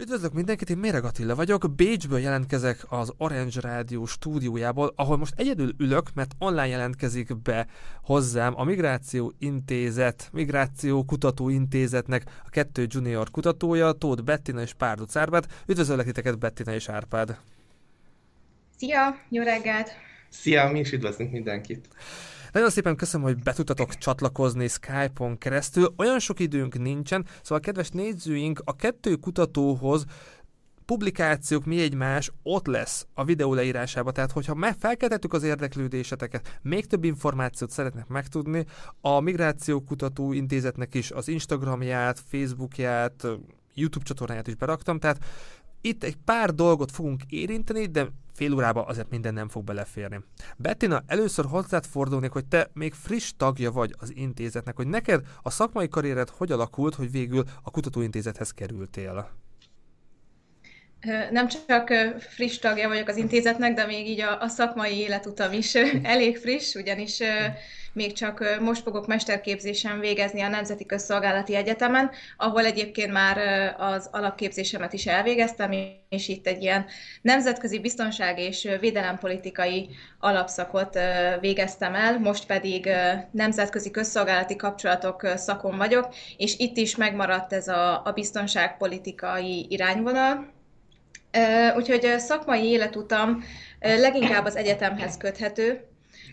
Üdvözlök mindenkit, én Méreg Attila vagyok, Bécsből jelentkezek az Orange Rádió stúdiójából, ahol most egyedül ülök, mert online jelentkezik be hozzám a Migráció Intézet, Migráció Kutató Intézetnek a kettő junior kutatója, Tóth Bettina és Párduc Árpád. Üdvözöllek titeket, Bettina és Árpád! Szia, jó reggelt! Szia, mi is üdvözlünk mindenkit! Nagyon szépen köszönöm, hogy be tudtatok csatlakozni Skype-on keresztül. Olyan sok időnk nincsen, szóval kedves nézőink, a kettő kutatóhoz publikációk, mi egymás ott lesz a videó leírásában. Tehát, hogyha meg felkeltettük az érdeklődéseteket, még több információt szeretnek megtudni, a Migráció Kutató Intézetnek is az Instagramját, Facebookját, YouTube csatornáját is beraktam, tehát itt egy pár dolgot fogunk érinteni, de fél órába azért minden nem fog beleférni. Bettina, először hozzád fordulnék, hogy te még friss tagja vagy az intézetnek, hogy neked a szakmai karriered hogy alakult, hogy végül a kutatóintézethez kerültél? Nem csak friss tagja vagyok az intézetnek, de még így a, a szakmai életutam is elég friss, ugyanis még csak most fogok mesterképzésen végezni a Nemzeti Közszolgálati Egyetemen, ahol egyébként már az alapképzésemet is elvégeztem, és itt egy ilyen nemzetközi biztonság és védelempolitikai alapszakot végeztem el, most pedig nemzetközi közszolgálati kapcsolatok szakon vagyok, és itt is megmaradt ez a, a biztonságpolitikai irányvonal, Úgyhogy szakmai életutam leginkább az egyetemhez köthető,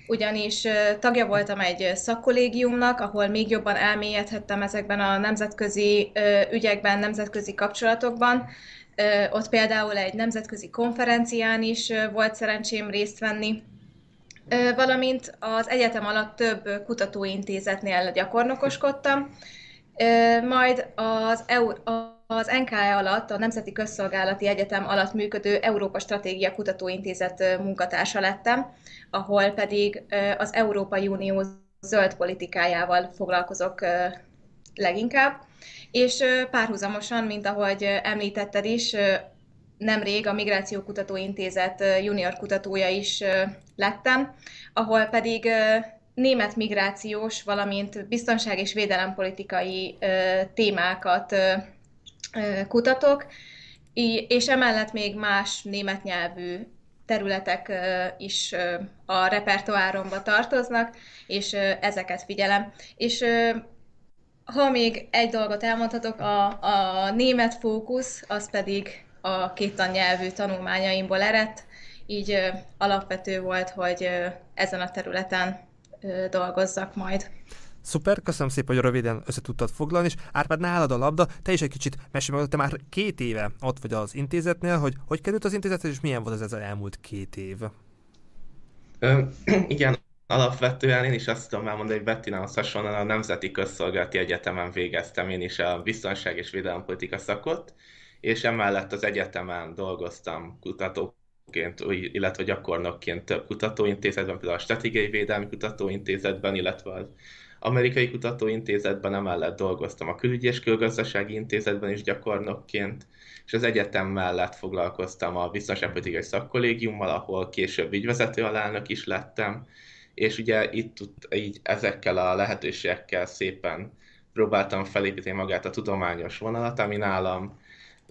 ugyanis tagja voltam egy szakkollégiumnak, ahol még jobban elmélyedhettem ezekben a nemzetközi ügyekben, nemzetközi kapcsolatokban. Ott például egy nemzetközi konferencián is volt szerencsém részt venni, valamint az egyetem alatt több kutatóintézetnél gyakornokoskodtam, majd az, EU, az NKE alatt, a Nemzeti Közszolgálati Egyetem alatt működő Európa Stratégia Kutatóintézet munkatársa lettem, ahol pedig az Európai Unió zöld politikájával foglalkozok leginkább, és párhuzamosan, mint ahogy említetted is, nemrég a Migráció Kutatóintézet junior kutatója is lettem, ahol pedig német migrációs, valamint biztonság és védelempolitikai témákat kutatok, és emellett még más német nyelvű területek is a repertoáromba tartoznak, és ezeket figyelem. És ha még egy dolgot elmondhatok, a, a német fókusz, az pedig a két tannyelvű tanulmányaimból eredt, így alapvető volt, hogy ezen a területen dolgozzak majd. Szuper, köszönöm szépen, hogy röviden össze tudtad foglalni, és Árpád, nálad a labda, te is egy kicsit mesélj meg, te már két éve ott vagy az intézetnél, hogy hogy került az intézethez, és milyen volt ez az elmúlt két év? Ö, igen, alapvetően én is azt tudom elmondani, hogy Bettinához hasonlóan a Nemzeti Közszolgálati Egyetemen végeztem én is a biztonság és védelempolitika szakot, és emellett az egyetemen dolgoztam kutatóként, illetve gyakornokként több kutatóintézetben, például a Stratégiai Védelmi Kutatóintézetben, illetve az amerikai kutatóintézetben, emellett dolgoztam a külügyi és külgazdasági intézetben is gyakornokként, és az egyetem mellett foglalkoztam a biztonságpolitikai szakkollégiummal, ahol később ügyvezető alelnök is lettem, és ugye itt így ezekkel a lehetőségekkel szépen próbáltam felépíteni magát a tudományos vonalat, ami nálam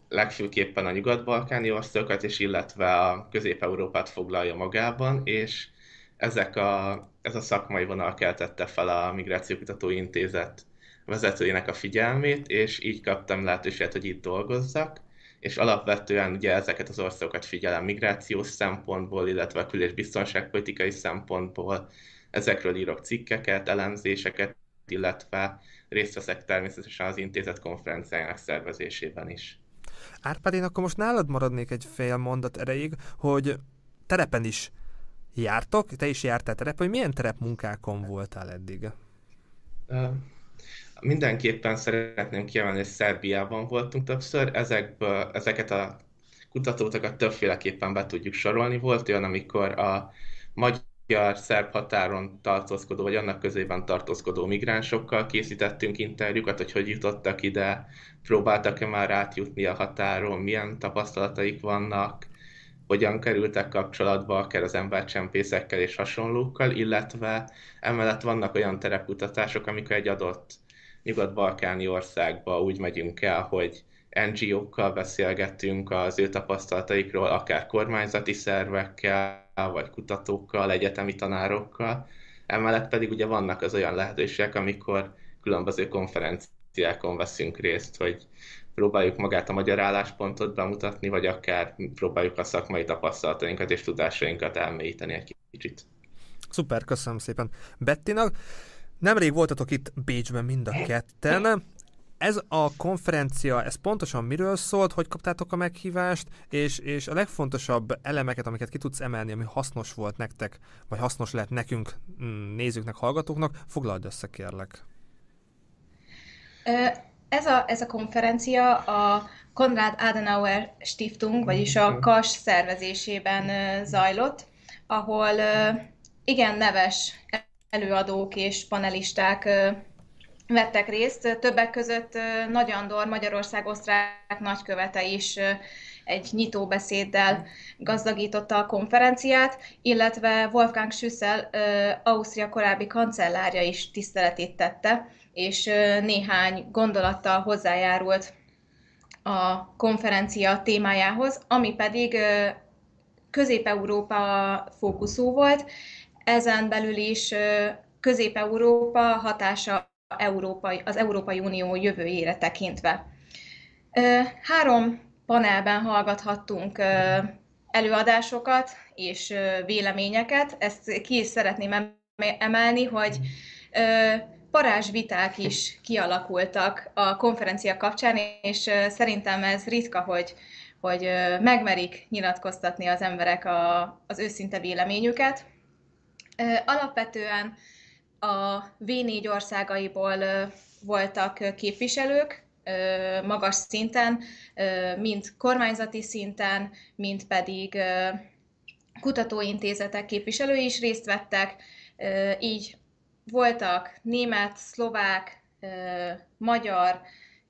legfőképpen a nyugat-balkáni országokat, és illetve a Közép-Európát foglalja magában, és ezek a, ez a szakmai vonal keltette fel a Migrációkutató Intézet vezetőjének a figyelmét, és így kaptam lehetőséget, hogy itt dolgozzak, és alapvetően ugye ezeket az országokat figyelem migrációs szempontból, illetve kül- és biztonságpolitikai szempontból. Ezekről írok cikkeket, elemzéseket, illetve részt veszek természetesen az intézet konferenciájának szervezésében is. Árpád, én akkor most nálad maradnék egy fél mondat erejéig, hogy terepen is jártok, te is jártál terep, hogy milyen terepmunkákon voltál eddig? Mindenképpen szeretném kiemelni, hogy Szerbiában voltunk többször, ezekből, ezeket a kutatótokat többféleképpen be tudjuk sorolni. Volt olyan, amikor a magyar-szerb határon tartózkodó, vagy annak közében tartózkodó migránsokkal készítettünk interjúkat, hogy hogy jutottak ide, próbáltak-e már átjutni a határon, milyen tapasztalataik vannak, hogyan kerültek kapcsolatba akár az embercsempészekkel és hasonlókkal, illetve emellett vannak olyan terepkutatások, amikor egy adott nyugat-balkáni országba úgy megyünk el, hogy NGO-kkal beszélgettünk az ő tapasztalataikról, akár kormányzati szervekkel, vagy kutatókkal, egyetemi tanárokkal. Emellett pedig ugye vannak az olyan lehetőségek, amikor különböző konferenciákon veszünk részt, hogy próbáljuk magát a magyar álláspontot bemutatni, vagy akár próbáljuk a szakmai tapasztalatainkat és tudásainkat elmélyíteni egy kicsit. Szuper, köszönöm szépen. Bettinak, nemrég voltatok itt Bécsben mind a ketten. Ez a konferencia, ez pontosan miről szólt, hogy kaptátok a meghívást, és, és a legfontosabb elemeket, amiket ki tudsz emelni, ami hasznos volt nektek, vagy hasznos lehet nekünk, mm, nézőknek, hallgatóknak, foglald össze, kérlek. Ez a, ez a konferencia a Konrad Adenauer Stiftung, vagyis a KAS szervezésében zajlott, ahol igen neves előadók és panelisták vettek részt. Többek között Nagy Andor, Magyarország osztrák nagykövete is egy nyitóbeszéddel gazdagította a konferenciát, illetve Wolfgang Schüssel, Ausztria korábbi kancellárja is tiszteletét tette, és néhány gondolattal hozzájárult a konferencia témájához, ami pedig Közép-Európa fókuszú volt, ezen belül is Közép-Európa hatása Európai, az Európai Unió jövőjére tekintve. Három panelben hallgathattunk előadásokat és véleményeket. Ezt ki is szeretném emelni, hogy parázsviták is kialakultak a konferencia kapcsán, és szerintem ez ritka, hogy, hogy megmerik nyilatkoztatni az emberek a, az őszinte véleményüket. Alapvetően a V4 országaiból voltak képviselők, magas szinten, mind kormányzati szinten, mind pedig kutatóintézetek képviselői is részt vettek, így voltak német, szlovák, magyar,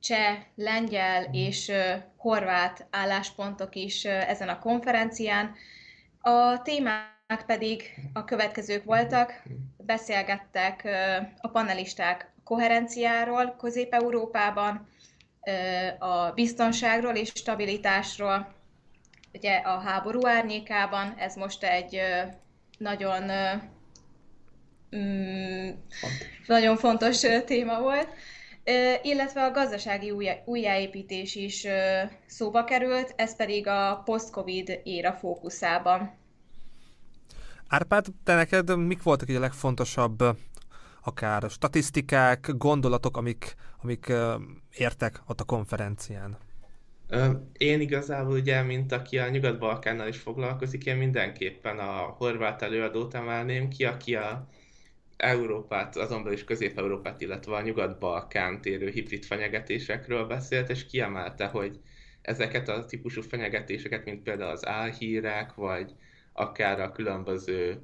cseh, lengyel és horvát álláspontok is ezen a konferencián. A témák pedig a következők voltak, beszélgettek a panelisták koherenciáról Közép-Európában, a biztonságról és stabilitásról, ugye a háború árnyékában, ez most egy nagyon mm, nagyon fontos téma volt, illetve a gazdasági újjáépítés is szóba került, ez pedig a post-covid éra fókuszában. Árpád, te neked mik voltak a legfontosabb akár statisztikák, gondolatok, amik, amik értek ott a konferencián? Én igazából ugye, mint aki a Nyugat-Balkánnal is foglalkozik, én mindenképpen a horvát előadót emelném ki, aki a Európát, azonban is Közép-Európát, illetve a Nyugat-Balkán térő hibrid fenyegetésekről beszélt, és kiemelte, hogy ezeket a típusú fenyegetéseket, mint például az álhírek, vagy akár a különböző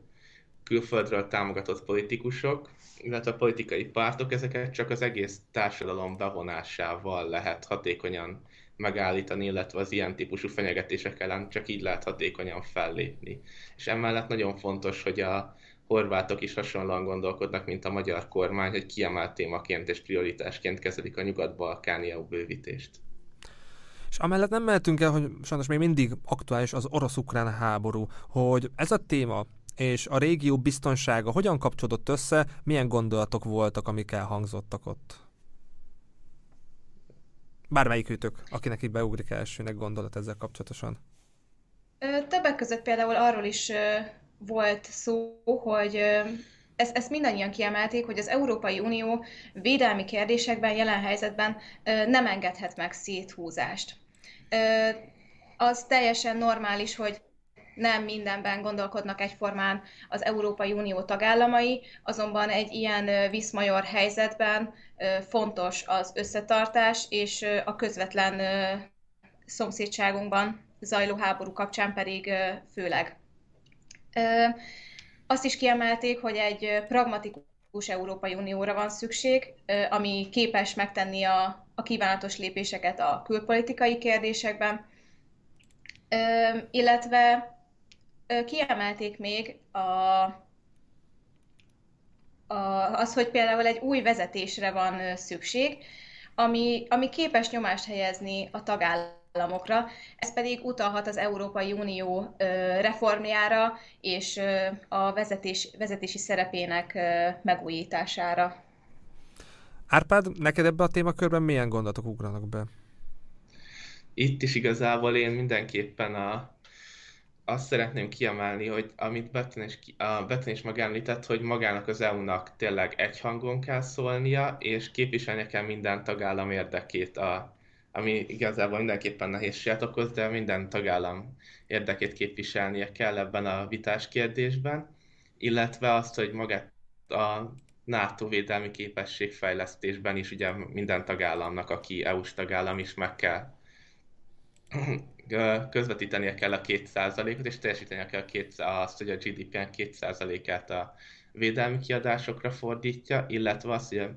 külföldről támogatott politikusok, illetve a politikai pártok, ezeket csak az egész társadalom bevonásával lehet hatékonyan megállítani, illetve az ilyen típusú fenyegetések ellen csak így lehet hatékonyan fellépni. És emellett nagyon fontos, hogy a horvátok is hasonlóan gondolkodnak, mint a magyar kormány, hogy kiemelt témaként és prioritásként kezelik a nyugat-balkáni bővítést. És amellett nem mehetünk el, hogy sajnos még mindig aktuális az orosz-ukrán háború, hogy ez a téma és a régió biztonsága hogyan kapcsolódott össze, milyen gondolatok voltak, amik elhangzottak ott? Bármelyikőtök, akinek itt beugrik elsőnek gondolat ezzel kapcsolatosan. Többek között például arról is volt szó, hogy ezt, ezt mindannyian kiemelték, hogy az Európai Unió védelmi kérdésekben, jelen helyzetben nem engedhet meg széthúzást. Az teljesen normális, hogy nem mindenben gondolkodnak egyformán az Európai Unió tagállamai, azonban egy ilyen viszmajor helyzetben fontos az összetartás, és a közvetlen szomszédságunkban zajló háború kapcsán pedig főleg. Azt is kiemelték, hogy egy pragmatikus Európai Unióra van szükség, ami képes megtenni a, a kívánatos lépéseket a külpolitikai kérdésekben, illetve kiemelték még a, a, az, hogy például egy új vezetésre van szükség, ami, ami képes nyomást helyezni a tagállamokra, ez pedig utalhat az Európai Unió reformjára és a vezetés, vezetési szerepének megújítására. Árpád, neked ebbe a témakörben milyen gondolatok ugranak be? Itt is igazából én mindenképpen a, azt szeretném kiemelni, hogy amit Betten is, a Betten is megemlített, hogy magának az EU-nak tényleg egy hangon kell szólnia, és képviselnie kell minden tagállam érdekét, a, ami igazából mindenképpen nehézséget okoz, de minden tagállam érdekét képviselnie kell ebben a vitás kérdésben, illetve azt, hogy magát a NATO védelmi képességfejlesztésben is ugye minden tagállamnak, aki EU-s tagállam is meg kell közvetítenie kell a 2%-ot, és teljesítenie kell azt, hogy a GDP-en 2%-át a védelmi kiadásokra fordítja, illetve azt, hogy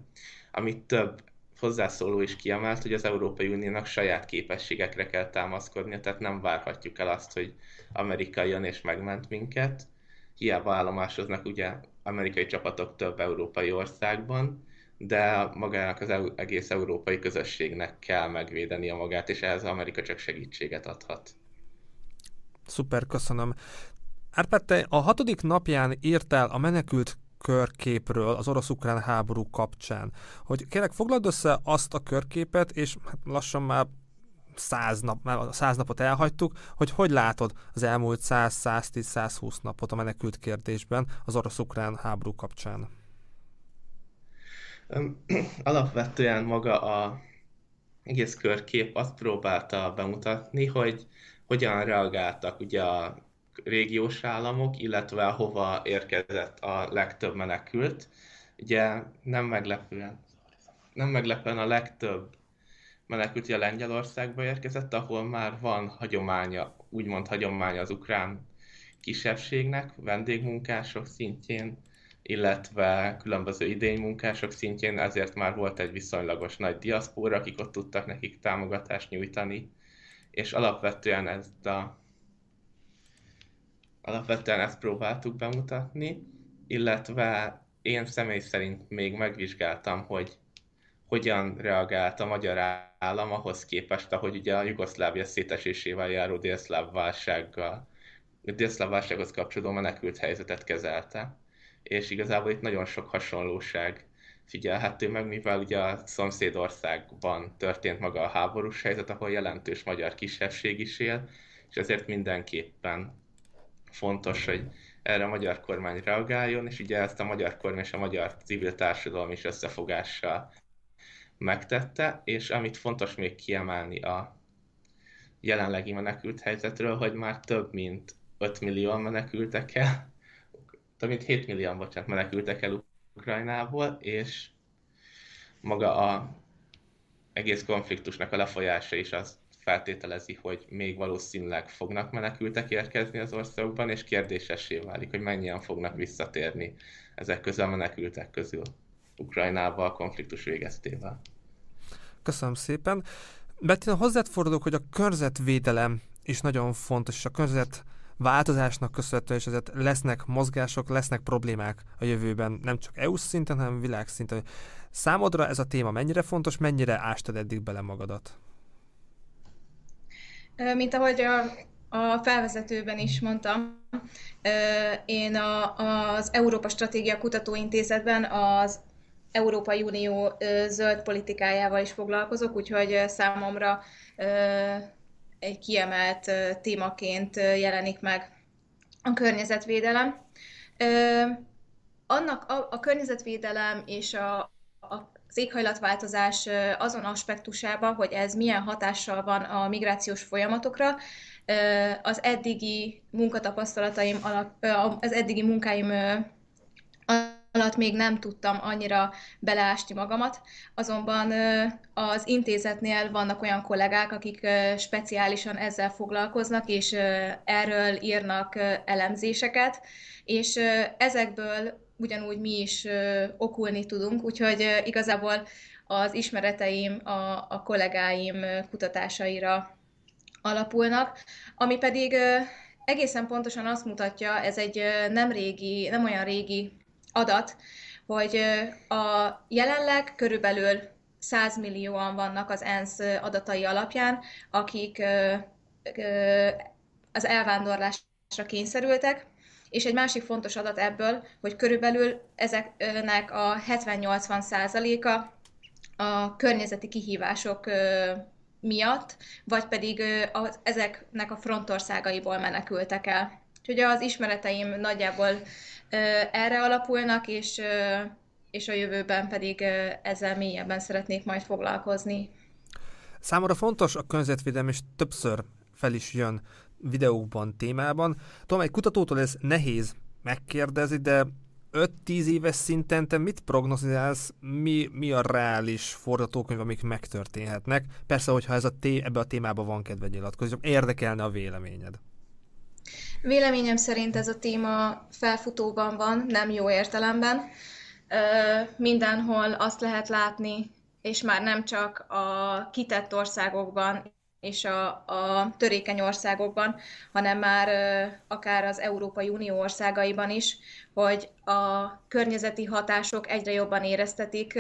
amit több hozzászóló is kiemelt, hogy az Európai Uniónak saját képességekre kell támaszkodnia, tehát nem várhatjuk el azt, hogy Amerika jön és megment minket. Hiába állomásoznak ugye amerikai csapatok több európai országban, de magának az egész európai közösségnek kell megvédeni a magát, és ehhez Amerika csak segítséget adhat. Szuper, köszönöm. Árpád, te a hatodik napján írtál a menekült körképről az orosz-ukrán háború kapcsán. Hogy kérlek, foglald össze azt a körképet, és hát lassan már száz, nap, már száz napot elhagytuk, hogy hogy látod az elmúlt 100-110-120 napot a menekült kérdésben az orosz-ukrán háború kapcsán? Alapvetően maga a egész körkép azt próbálta bemutatni, hogy hogyan reagáltak ugye a régiós államok, illetve hova érkezett a legtöbb menekült. Ugye nem meglepően, nem meglepően a legtöbb menekült a Lengyelországba érkezett, ahol már van hagyománya, úgymond hagyománya az ukrán kisebbségnek, vendégmunkások szintjén, illetve különböző idénymunkások szintjén, ezért már volt egy viszonylagos nagy diaszpóra, akik ott tudtak nekik támogatást nyújtani, és alapvetően ezt a alapvetően ezt próbáltuk bemutatni, illetve én személy szerint még megvizsgáltam, hogy hogyan reagált a magyar állam ahhoz képest, ahogy ugye a Jugoszlávia szétesésével járó délszláv válsággal, délszláv válsághoz kapcsolódó menekült helyzetet kezelte és igazából itt nagyon sok hasonlóság figyelhető meg, mivel ugye a szomszédországban történt maga a háborús helyzet, ahol jelentős magyar kisebbség is él, és ezért mindenképpen fontos, hogy erre a magyar kormány reagáljon, és ugye ezt a magyar kormány és a magyar civil társadalom is összefogással megtette, és amit fontos még kiemelni a jelenlegi menekült helyzetről, hogy már több mint 5 millió menekültek el, több mint 7 millióan, bocsánat, menekültek el Ukrajnából, és maga a egész konfliktusnak a lefolyása is azt feltételezi, hogy még valószínűleg fognak menekültek érkezni az országokban, és kérdésessé válik, hogy mennyien fognak visszatérni ezek közül a menekültek közül Ukrajnába a konfliktus végeztével. Köszönöm szépen. Bettina, hozzád fordulok, hogy a körzetvédelem is nagyon fontos, és a körzet változásnak köszönhetően, és ezért lesznek mozgások, lesznek problémák a jövőben, nem csak EU szinten, hanem világszinten. Számodra ez a téma mennyire fontos, mennyire ástad eddig bele magadat? Mint ahogy a, a felvezetőben is mondtam, én a, az Európa Stratégia Kutatóintézetben az Európai Unió zöld politikájával is foglalkozok, úgyhogy számomra egy kiemelt témaként jelenik meg a környezetvédelem. Annak a, a környezetvédelem és a, a az éghajlatváltozás azon aspektusában, hogy ez milyen hatással van a migrációs folyamatokra, az eddigi munkatapasztalataim alap, az eddigi munkáim alatt még nem tudtam annyira beleásni magamat, azonban az intézetnél vannak olyan kollégák, akik speciálisan ezzel foglalkoznak, és erről írnak elemzéseket, és ezekből ugyanúgy mi is okulni tudunk, úgyhogy igazából az ismereteim a, a kollégáim kutatásaira alapulnak, ami pedig egészen pontosan azt mutatja, ez egy nem régi, nem olyan régi adat, hogy a jelenleg körülbelül 100 millióan vannak az ENSZ adatai alapján, akik az elvándorlásra kényszerültek, és egy másik fontos adat ebből, hogy körülbelül ezeknek a 70-80 százaléka a környezeti kihívások miatt, vagy pedig az, ezeknek a frontországaiból menekültek el. Úgyhogy az ismereteim nagyjából erre alapulnak, és, és a jövőben pedig ezzel mélyebben szeretnék majd foglalkozni. Számomra fontos a környezetvédelem, és többször fel is jön videókban, témában. Tudom, egy kutatótól ez nehéz megkérdezni, de 5-10 éves szinten te mit prognozizálsz, mi, mi a reális forgatókönyv, amik megtörténhetnek? Persze, hogyha ez a té- ebbe a témába van kedve nyilatkozni, érdekelne a véleményed. Véleményem szerint ez a téma felfutóban van, nem jó értelemben. Mindenhol azt lehet látni, és már nem csak a kitett országokban és a, a törékeny országokban, hanem már akár az Európai Unió országaiban is, hogy a környezeti hatások egyre jobban éreztetik,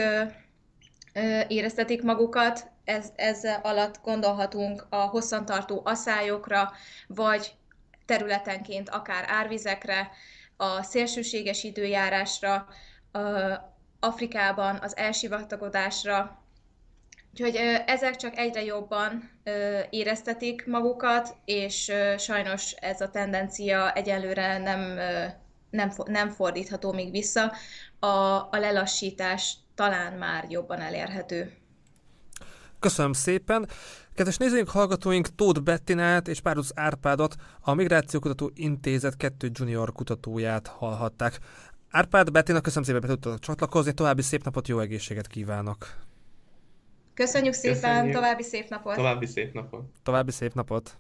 éreztetik magukat. Ez, ez alatt gondolhatunk a hosszantartó aszályokra, vagy területenként akár árvizekre, a szélsőséges időjárásra, Afrikában az elsivatagodásra, Úgyhogy ezek csak egyre jobban éreztetik magukat, és sajnos ez a tendencia egyelőre nem, nem, nem fordítható még vissza. A, a lelassítás talán már jobban elérhető. Köszönöm szépen! Kedves nézőink, hallgatóink Tóth Bettinát és Párduc Árpádot, a Migrációkutató Intézet kettő junior kutatóját hallhatták. Árpád, Bettina, köszönöm szépen, hogy tudtak csatlakozni, további szép napot, jó egészséget kívánok! Köszönjük szépen, Köszönjük. további szép napot! További szép napot! További szép napot!